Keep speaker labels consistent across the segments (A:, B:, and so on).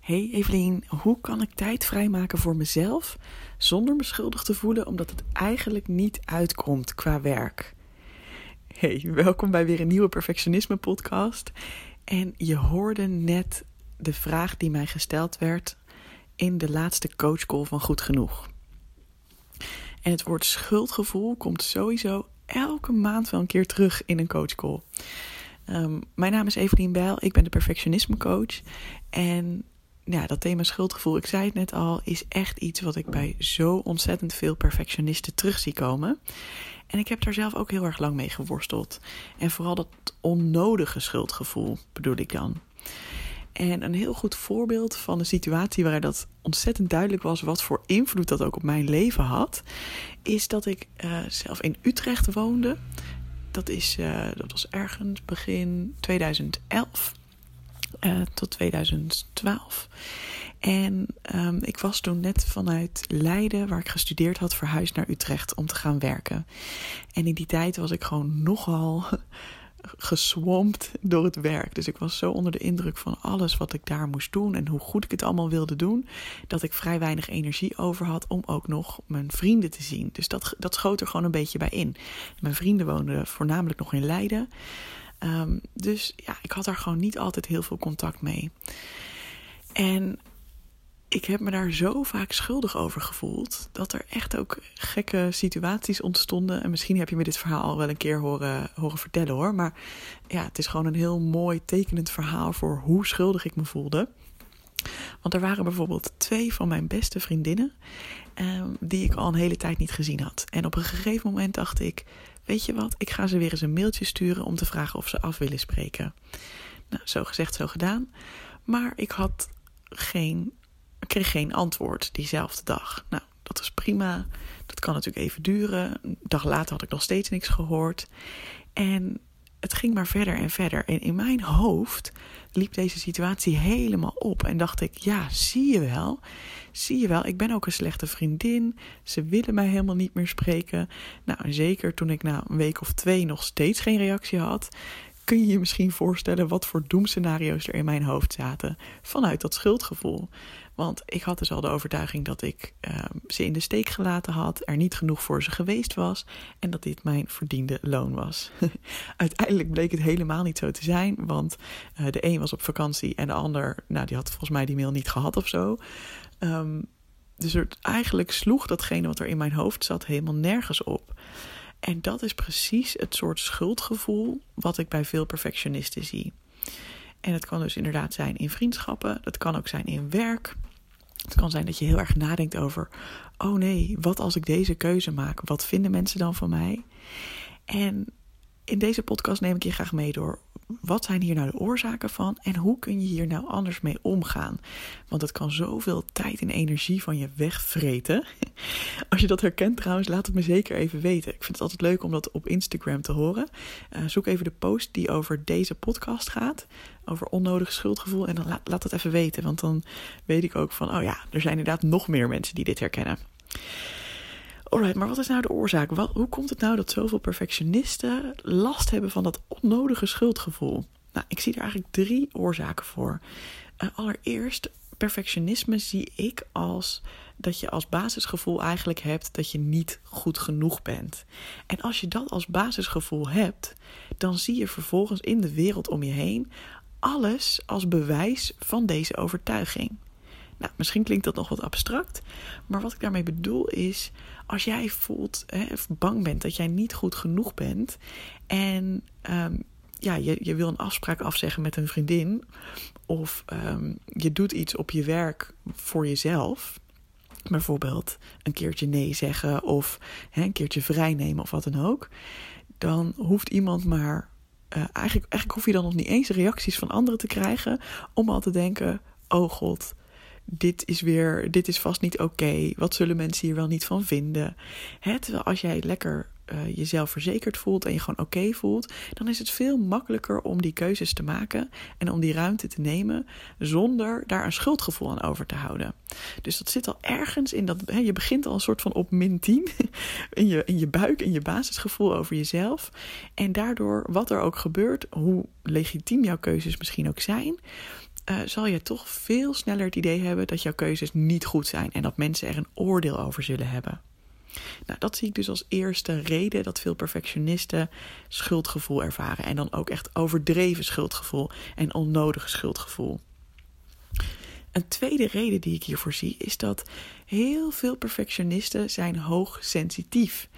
A: Hey Evelien, hoe kan ik tijd vrijmaken voor mezelf zonder me schuldig te voelen omdat het eigenlijk niet uitkomt qua werk? Hey, welkom bij weer een nieuwe Perfectionisme podcast. En je hoorde net de vraag die mij gesteld werd in de laatste coachcall van Goed Genoeg. En het woord schuldgevoel komt sowieso elke maand wel een keer terug in een coachcall. Um, mijn naam is Evelien Bijl, ik ben de perfectionisme coach. En ja, dat thema schuldgevoel, ik zei het net al, is echt iets wat ik bij zo ontzettend veel perfectionisten terug zie komen. En ik heb daar zelf ook heel erg lang mee geworsteld. En vooral dat onnodige schuldgevoel bedoel ik dan. En een heel goed voorbeeld van een situatie waarin dat ontzettend duidelijk was wat voor invloed dat ook op mijn leven had, is dat ik uh, zelf in Utrecht woonde. Dat, is, uh, dat was ergens begin 2011 uh, tot 2012. En um, ik was toen net vanuit Leiden, waar ik gestudeerd had, verhuisd naar Utrecht om te gaan werken. En in die tijd was ik gewoon nogal geswompt door het werk. Dus ik was zo onder de indruk van alles wat ik daar moest doen en hoe goed ik het allemaal wilde doen, dat ik vrij weinig energie over had om ook nog mijn vrienden te zien. Dus dat, dat schoot er gewoon een beetje bij in. Mijn vrienden woonden voornamelijk nog in Leiden. Um, dus ja, ik had daar gewoon niet altijd heel veel contact mee. En ik heb me daar zo vaak schuldig over gevoeld. Dat er echt ook gekke situaties ontstonden. En misschien heb je me dit verhaal al wel een keer horen, horen vertellen hoor. Maar ja, het is gewoon een heel mooi tekenend verhaal voor hoe schuldig ik me voelde. Want er waren bijvoorbeeld twee van mijn beste vriendinnen. Eh, die ik al een hele tijd niet gezien had. En op een gegeven moment dacht ik: Weet je wat, ik ga ze weer eens een mailtje sturen om te vragen of ze af willen spreken. Nou, zo gezegd, zo gedaan. Maar ik had geen kreeg geen antwoord diezelfde dag. Nou, dat was prima. Dat kan natuurlijk even duren. Een dag later had ik nog steeds niks gehoord. En ging maar verder en verder. En in mijn hoofd liep deze situatie helemaal op. En dacht ik, ja, zie je wel. Zie je wel, ik ben ook een slechte vriendin. Ze willen mij helemaal niet meer spreken. Nou, en zeker toen ik na een week of twee nog steeds geen reactie had, kun je je misschien voorstellen wat voor doemscenario's er in mijn hoofd zaten vanuit dat schuldgevoel. Want ik had dus al de overtuiging dat ik uh, ze in de steek gelaten had, er niet genoeg voor ze geweest was en dat dit mijn verdiende loon was. Uiteindelijk bleek het helemaal niet zo te zijn, want uh, de een was op vakantie en de ander, nou, die had volgens mij die mail niet gehad of zo. Um, dus eigenlijk sloeg datgene wat er in mijn hoofd zat helemaal nergens op. En dat is precies het soort schuldgevoel wat ik bij veel perfectionisten zie. En het kan dus inderdaad zijn in vriendschappen, dat kan ook zijn in werk. Het kan zijn dat je heel erg nadenkt over: oh nee, wat als ik deze keuze maak? Wat vinden mensen dan van mij? En in deze podcast neem ik je graag mee door wat zijn hier nou de oorzaken van en hoe kun je hier nou anders mee omgaan? Want het kan zoveel tijd en energie van je wegvreten. Als je dat herkent trouwens, laat het me zeker even weten. Ik vind het altijd leuk om dat op Instagram te horen. Uh, zoek even de post die over deze podcast gaat, over onnodig schuldgevoel en dan laat, laat het even weten. Want dan weet ik ook van, oh ja, er zijn inderdaad nog meer mensen die dit herkennen. Alright, maar wat is nou de oorzaak? Wat, hoe komt het nou dat zoveel perfectionisten last hebben van dat onnodige schuldgevoel? Nou, ik zie er eigenlijk drie oorzaken voor. Uh, allereerst, perfectionisme zie ik als dat je als basisgevoel eigenlijk hebt dat je niet goed genoeg bent. En als je dat als basisgevoel hebt, dan zie je vervolgens in de wereld om je heen alles als bewijs van deze overtuiging. Nou, misschien klinkt dat nog wat abstract, maar wat ik daarmee bedoel is, als jij voelt, hè, bang bent dat jij niet goed genoeg bent en um, ja, je, je wil een afspraak afzeggen met een vriendin, of um, je doet iets op je werk voor jezelf, bijvoorbeeld een keertje nee zeggen of hè, een keertje vrij nemen of wat dan ook, dan hoeft iemand maar. Uh, eigenlijk, eigenlijk hoef je dan nog niet eens reacties van anderen te krijgen om al te denken: oh god, dit is weer, dit is vast niet oké. Wat zullen mensen hier wel niet van vinden? Hè, terwijl als jij lekker uh, jezelf verzekerd voelt en je gewoon oké voelt, dan is het veel makkelijker om die keuzes te maken en om die ruimte te nemen zonder daar een schuldgevoel aan over te houden. Dus dat zit al ergens in dat hè, je begint al een soort van op min 10 in je, in je buik, in je basisgevoel over jezelf. En daardoor, wat er ook gebeurt, hoe legitiem jouw keuzes misschien ook zijn, uh, zal je toch veel sneller het idee hebben dat jouw keuzes niet goed zijn en dat mensen er een oordeel over zullen hebben. Nou, dat zie ik dus als eerste reden dat veel perfectionisten schuldgevoel ervaren. En dan ook echt overdreven schuldgevoel en onnodig schuldgevoel. Een tweede reden die ik hiervoor zie is dat heel veel perfectionisten zijn hoogsensitief.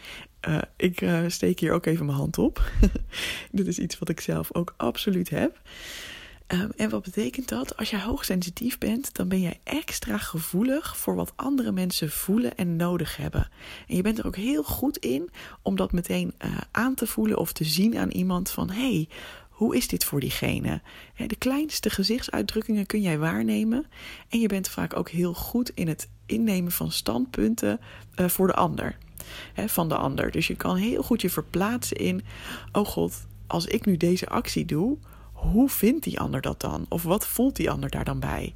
A: Uh, ik uh, steek hier ook even mijn hand op. Dit is iets wat ik zelf ook absoluut heb. Um, en wat betekent dat? Als jij hoogsensitief bent, dan ben jij extra gevoelig voor wat andere mensen voelen en nodig hebben. En je bent er ook heel goed in om dat meteen uh, aan te voelen of te zien aan iemand van hey, hoe is dit voor diegene? De kleinste gezichtsuitdrukkingen kun jij waarnemen. En je bent vaak ook heel goed in het innemen van standpunten uh, voor de ander. van de ander. Dus je kan heel goed je verplaatsen in: oh god, als ik nu deze actie doe, hoe vindt die ander dat dan? Of wat voelt die ander daar dan bij?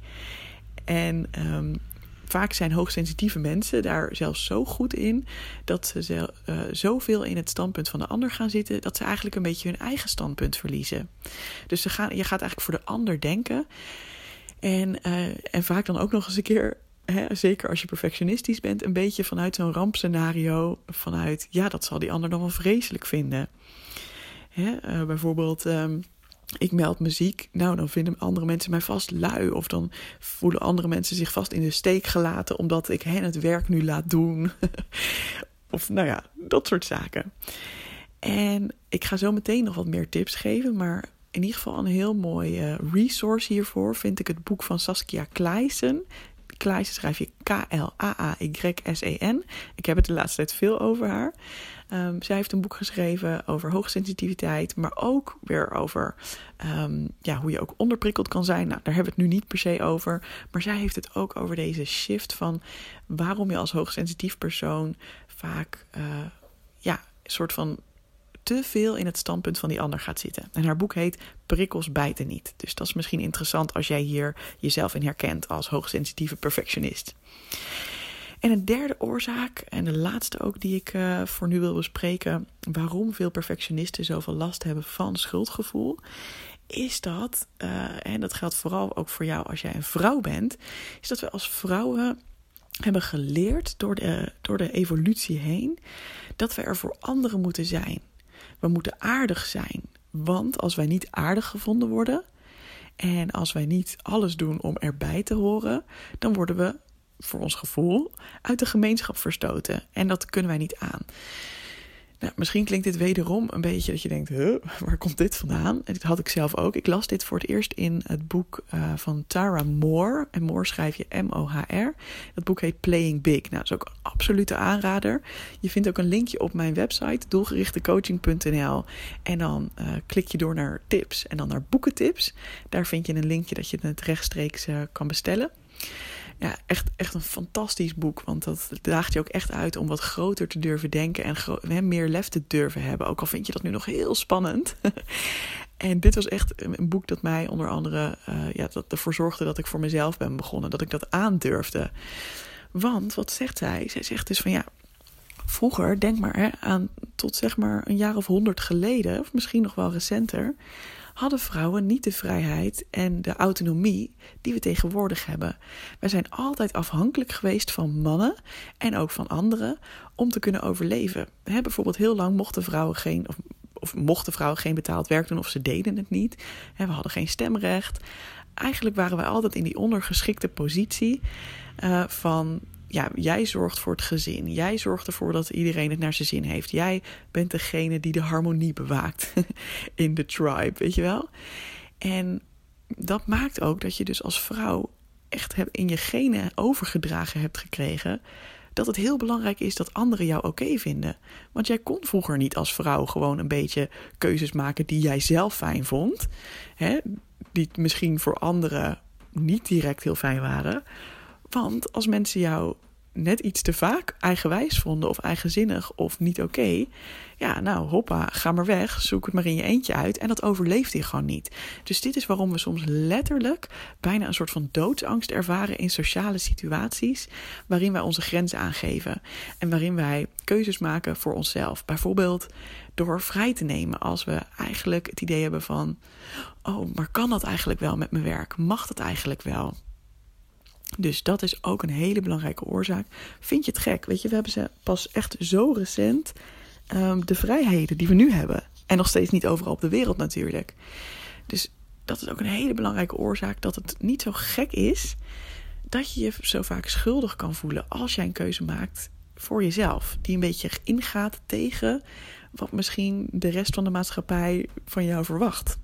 A: En um, vaak zijn hoogsensitieve mensen daar zelfs zo goed in dat ze uh, zoveel in het standpunt van de ander gaan zitten dat ze eigenlijk een beetje hun eigen standpunt verliezen. Dus ze gaan, je gaat eigenlijk voor de ander denken. En, uh, en vaak dan ook nog eens een keer zeker als je perfectionistisch bent, een beetje vanuit zo'n rampscenario. Vanuit, ja, dat zal die ander dan wel vreselijk vinden. Uh, bijvoorbeeld, um, ik meld muziek. Nou, dan vinden andere mensen mij vast lui. Of dan voelen andere mensen zich vast in de steek gelaten omdat ik hen het werk nu laat doen. of nou ja, dat soort zaken. En ik ga zo meteen nog wat meer tips geven. Maar in ieder geval een heel mooi uh, resource hiervoor vind ik het boek van Saskia Kleisen. Kleisen schrijf je K-L-A-A-Y-S-E-N. Ik heb het de laatste tijd veel over haar. Um, zij heeft een boek geschreven over hoogsensitiviteit, maar ook weer over um, ja, hoe je ook onderprikkeld kan zijn. Nou, daar hebben we het nu niet per se over. Maar zij heeft het ook over deze shift van waarom je als hoogsensitief persoon vaak uh, ja, een soort van te veel in het standpunt van die ander gaat zitten. En haar boek heet Prikkels bijten niet. Dus dat is misschien interessant als jij hier jezelf in herkent als hoogsensitieve perfectionist. En een derde oorzaak, en de laatste ook die ik uh, voor nu wil bespreken, waarom veel perfectionisten zoveel last hebben van schuldgevoel, is dat, uh, en dat geldt vooral ook voor jou als jij een vrouw bent, is dat we als vrouwen hebben geleerd door de, door de evolutie heen dat we er voor anderen moeten zijn. We moeten aardig zijn. Want als wij niet aardig gevonden worden en als wij niet alles doen om erbij te horen, dan worden we voor ons gevoel uit de gemeenschap verstoten. En dat kunnen wij niet aan. Nou, misschien klinkt dit wederom een beetje dat je denkt: waar komt dit vandaan? En dit had ik zelf ook. Ik las dit voor het eerst in het boek uh, van Tara Moore. En Moore schrijf je M-O-H-R. Dat boek heet Playing Big. Nou, dat is ook een absolute aanrader. Je vindt ook een linkje op mijn website, doelgerichtecoaching.nl. En dan uh, klik je door naar tips en dan naar boekentips. Daar vind je een linkje dat je het rechtstreeks uh, kan bestellen ja, echt, echt een fantastisch boek. Want dat daagt je ook echt uit om wat groter te durven denken en meer lef te durven hebben. Ook al vind je dat nu nog heel spannend. en dit was echt een boek dat mij onder andere uh, ja, dat ervoor zorgde dat ik voor mezelf ben begonnen. Dat ik dat aandurfde. Want wat zegt zij? Zij zegt dus van ja, vroeger, denk maar hè, aan tot zeg maar een jaar of honderd geleden, of misschien nog wel recenter hadden vrouwen niet de vrijheid en de autonomie die we tegenwoordig hebben. Wij zijn altijd afhankelijk geweest van mannen en ook van anderen om te kunnen overleven. Bijvoorbeeld heel lang mochten vrouwen geen, of, mochten vrouwen geen betaald werk doen of ze deden het niet. we hadden geen stemrecht. Eigenlijk waren wij altijd in die ondergeschikte positie uh, van ja, jij zorgt voor het gezin. Jij zorgt ervoor dat iedereen het naar zijn zin heeft. Jij bent degene die de harmonie bewaakt in de tribe, weet je wel? En dat maakt ook dat je dus als vrouw echt in je genen overgedragen hebt gekregen dat het heel belangrijk is dat anderen jou oké vinden. Want jij kon vroeger niet als vrouw gewoon een beetje keuzes maken die jij zelf fijn vond, hè? die misschien voor anderen niet direct heel fijn waren. Want als mensen jou net iets te vaak eigenwijs vonden of eigenzinnig of niet oké, ja, nou hoppa, ga maar weg, zoek het maar in je eentje uit en dat overleeft hij gewoon niet. Dus dit is waarom we soms letterlijk bijna een soort van doodsangst ervaren in sociale situaties waarin wij onze grenzen aangeven en waarin wij keuzes maken voor onszelf. Bijvoorbeeld door vrij te nemen als we eigenlijk het idee hebben van, oh, maar kan dat eigenlijk wel met mijn werk? Mag dat eigenlijk wel? Dus dat is ook een hele belangrijke oorzaak. Vind je het gek? Weet je, we hebben ze pas echt zo recent um, de vrijheden die we nu hebben. En nog steeds niet overal op de wereld natuurlijk. Dus dat is ook een hele belangrijke oorzaak dat het niet zo gek is dat je je zo vaak schuldig kan voelen als jij een keuze maakt voor jezelf. Die een beetje ingaat tegen wat misschien de rest van de maatschappij van jou verwacht.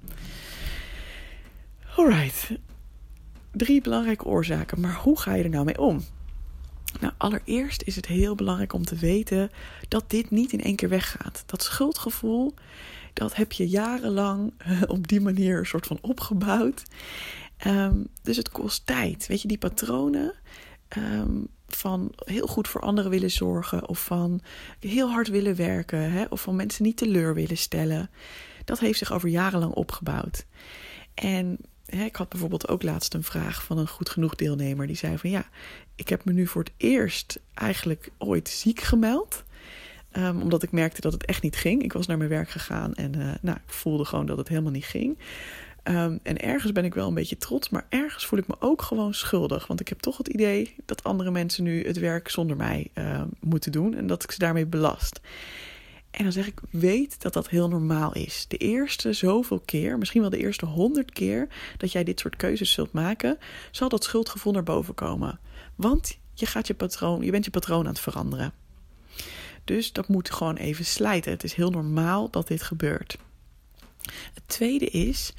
A: Alright, drie belangrijke oorzaken. Maar hoe ga je er nou mee om? Nou, allereerst is het heel belangrijk om te weten dat dit niet in één keer weggaat. Dat schuldgevoel, dat heb je jarenlang op die manier een soort van opgebouwd. Um, dus het kost tijd. Weet je, die patronen um, van heel goed voor anderen willen zorgen, of van heel hard willen werken, hè, of van mensen niet teleur willen stellen, dat heeft zich over jaren lang opgebouwd. En ik had bijvoorbeeld ook laatst een vraag van een goed genoeg deelnemer. Die zei van ja, ik heb me nu voor het eerst eigenlijk ooit ziek gemeld. Um, omdat ik merkte dat het echt niet ging. Ik was naar mijn werk gegaan en uh, nou, ik voelde gewoon dat het helemaal niet ging. Um, en ergens ben ik wel een beetje trots, maar ergens voel ik me ook gewoon schuldig. Want ik heb toch het idee dat andere mensen nu het werk zonder mij uh, moeten doen en dat ik ze daarmee belast. En dan zeg ik, weet dat dat heel normaal is. De eerste zoveel keer, misschien wel de eerste honderd keer dat jij dit soort keuzes zult maken, zal dat schuldgevoel naar boven komen. Want je, gaat je, patroon, je bent je patroon aan het veranderen. Dus dat moet gewoon even slijten. Het is heel normaal dat dit gebeurt. Het tweede is,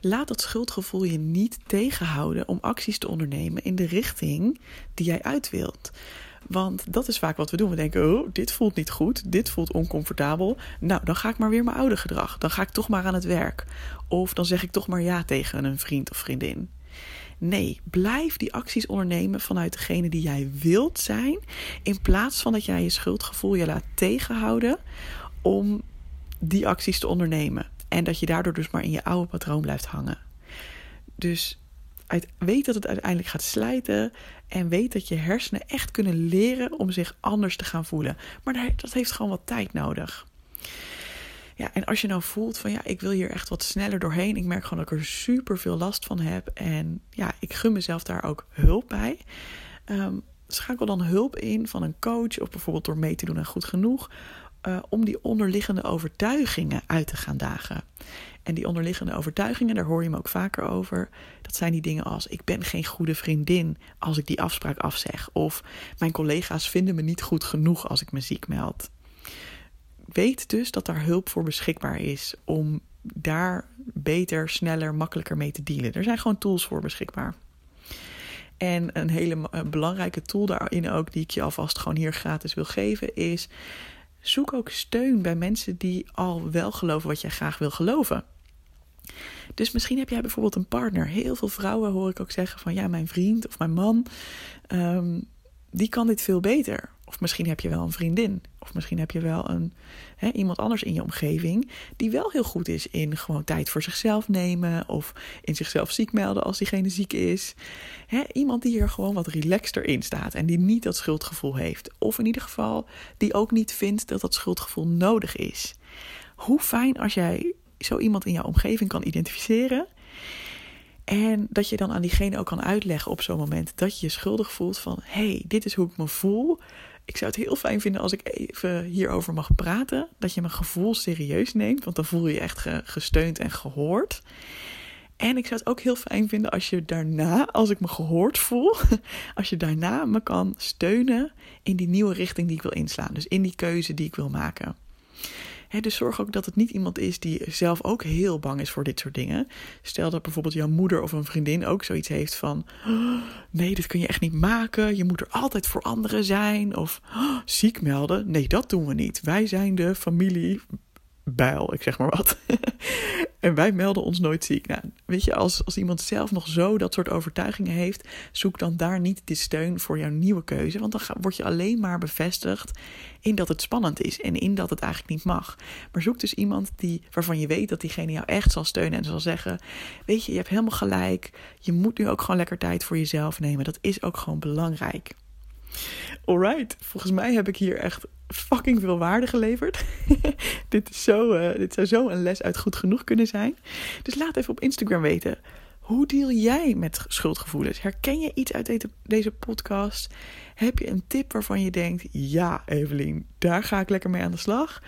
A: laat dat schuldgevoel je niet tegenhouden om acties te ondernemen in de richting die jij uit wilt. Want dat is vaak wat we doen. We denken, oh, dit voelt niet goed, dit voelt oncomfortabel. Nou, dan ga ik maar weer mijn oude gedrag. Dan ga ik toch maar aan het werk. Of dan zeg ik toch maar ja tegen een vriend of vriendin. Nee, blijf die acties ondernemen vanuit degene die jij wilt zijn. In plaats van dat jij je schuldgevoel je laat tegenhouden om die acties te ondernemen. En dat je daardoor dus maar in je oude patroon blijft hangen. Dus weet dat het uiteindelijk gaat slijten. En weet dat je hersenen echt kunnen leren om zich anders te gaan voelen. Maar dat heeft gewoon wat tijd nodig. Ja, en als je nou voelt van ja, ik wil hier echt wat sneller doorheen. Ik merk gewoon dat ik er super veel last van heb. En ja, ik gun mezelf daar ook hulp bij. Um, schakel dan hulp in van een coach of bijvoorbeeld door mee te doen en goed genoeg. Uh, om die onderliggende overtuigingen uit te gaan dagen. En die onderliggende overtuigingen, daar hoor je me ook vaker over. Dat zijn die dingen als: ik ben geen goede vriendin als ik die afspraak afzeg. Of mijn collega's vinden me niet goed genoeg als ik me ziek meld. Weet dus dat daar hulp voor beschikbaar is om daar beter, sneller, makkelijker mee te dealen. Er zijn gewoon tools voor beschikbaar. En een hele belangrijke tool daarin ook, die ik je alvast gewoon hier gratis wil geven, is zoek ook steun bij mensen die al wel geloven wat jij graag wil geloven. Dus misschien heb jij bijvoorbeeld een partner. Heel veel vrouwen hoor ik ook zeggen van ja, mijn vriend of mijn man, um, die kan dit veel beter. Of misschien heb je wel een vriendin. Of misschien heb je wel een, hè, iemand anders in je omgeving die wel heel goed is in gewoon tijd voor zichzelf nemen. Of in zichzelf ziek melden als diegene ziek is. Hè, iemand die er gewoon wat relaxter in staat en die niet dat schuldgevoel heeft. Of in ieder geval die ook niet vindt dat dat schuldgevoel nodig is. Hoe fijn als jij zo iemand in jouw omgeving kan identificeren. En dat je dan aan diegene ook kan uitleggen op zo'n moment dat je je schuldig voelt van hé, hey, dit is hoe ik me voel. Ik zou het heel fijn vinden als ik even hierover mag praten. Dat je mijn gevoel serieus neemt, want dan voel je je echt gesteund en gehoord. En ik zou het ook heel fijn vinden als je daarna, als ik me gehoord voel, als je daarna me kan steunen in die nieuwe richting die ik wil inslaan. Dus in die keuze die ik wil maken dus zorg ook dat het niet iemand is die zelf ook heel bang is voor dit soort dingen. Stel dat bijvoorbeeld jouw moeder of een vriendin ook zoiets heeft van: oh, nee, dit kun je echt niet maken. Je moet er altijd voor anderen zijn. Of oh, ziek melden. Nee, dat doen we niet. Wij zijn de familie Bijl, ik zeg maar wat. En wij melden ons nooit ziek. Nou, weet je, als, als iemand zelf nog zo dat soort overtuigingen heeft, zoek dan daar niet de steun voor jouw nieuwe keuze. Want dan word je alleen maar bevestigd in dat het spannend is en in dat het eigenlijk niet mag. Maar zoek dus iemand die, waarvan je weet dat diegene jou echt zal steunen en zal zeggen: Weet je, je hebt helemaal gelijk. Je moet nu ook gewoon lekker tijd voor jezelf nemen. Dat is ook gewoon belangrijk. Alright, volgens mij heb ik hier echt fucking veel waarde geleverd. dit, is zo, uh, dit zou zo een les uit goed genoeg kunnen zijn. Dus laat even op Instagram weten. Hoe deal jij met schuldgevoelens? Herken je iets uit deze, podcast? Heb je een tip waarvan je denkt: ja, Evelien, daar ga ik lekker mee aan de slag?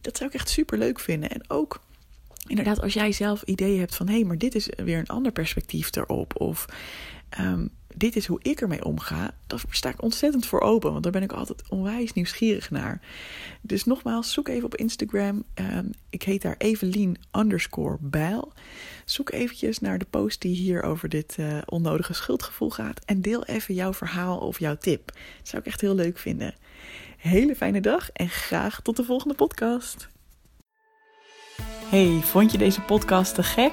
A: Dat zou ik echt super leuk vinden. En ook inderdaad, als jij zelf ideeën hebt van hé, hey, maar dit is weer een ander perspectief erop. Of um, dit is hoe ik ermee omga, daar sta ik ontzettend voor open. Want daar ben ik altijd onwijs nieuwsgierig naar. Dus nogmaals, zoek even op Instagram. Ehm, ik heet daar Evelien underscore Bijl. Zoek eventjes naar de post die hier over dit uh, onnodige schuldgevoel gaat. En deel even jouw verhaal of jouw tip. Dat zou ik echt heel leuk vinden. Hele fijne dag en graag tot de volgende podcast. Hey, vond je deze podcast te gek?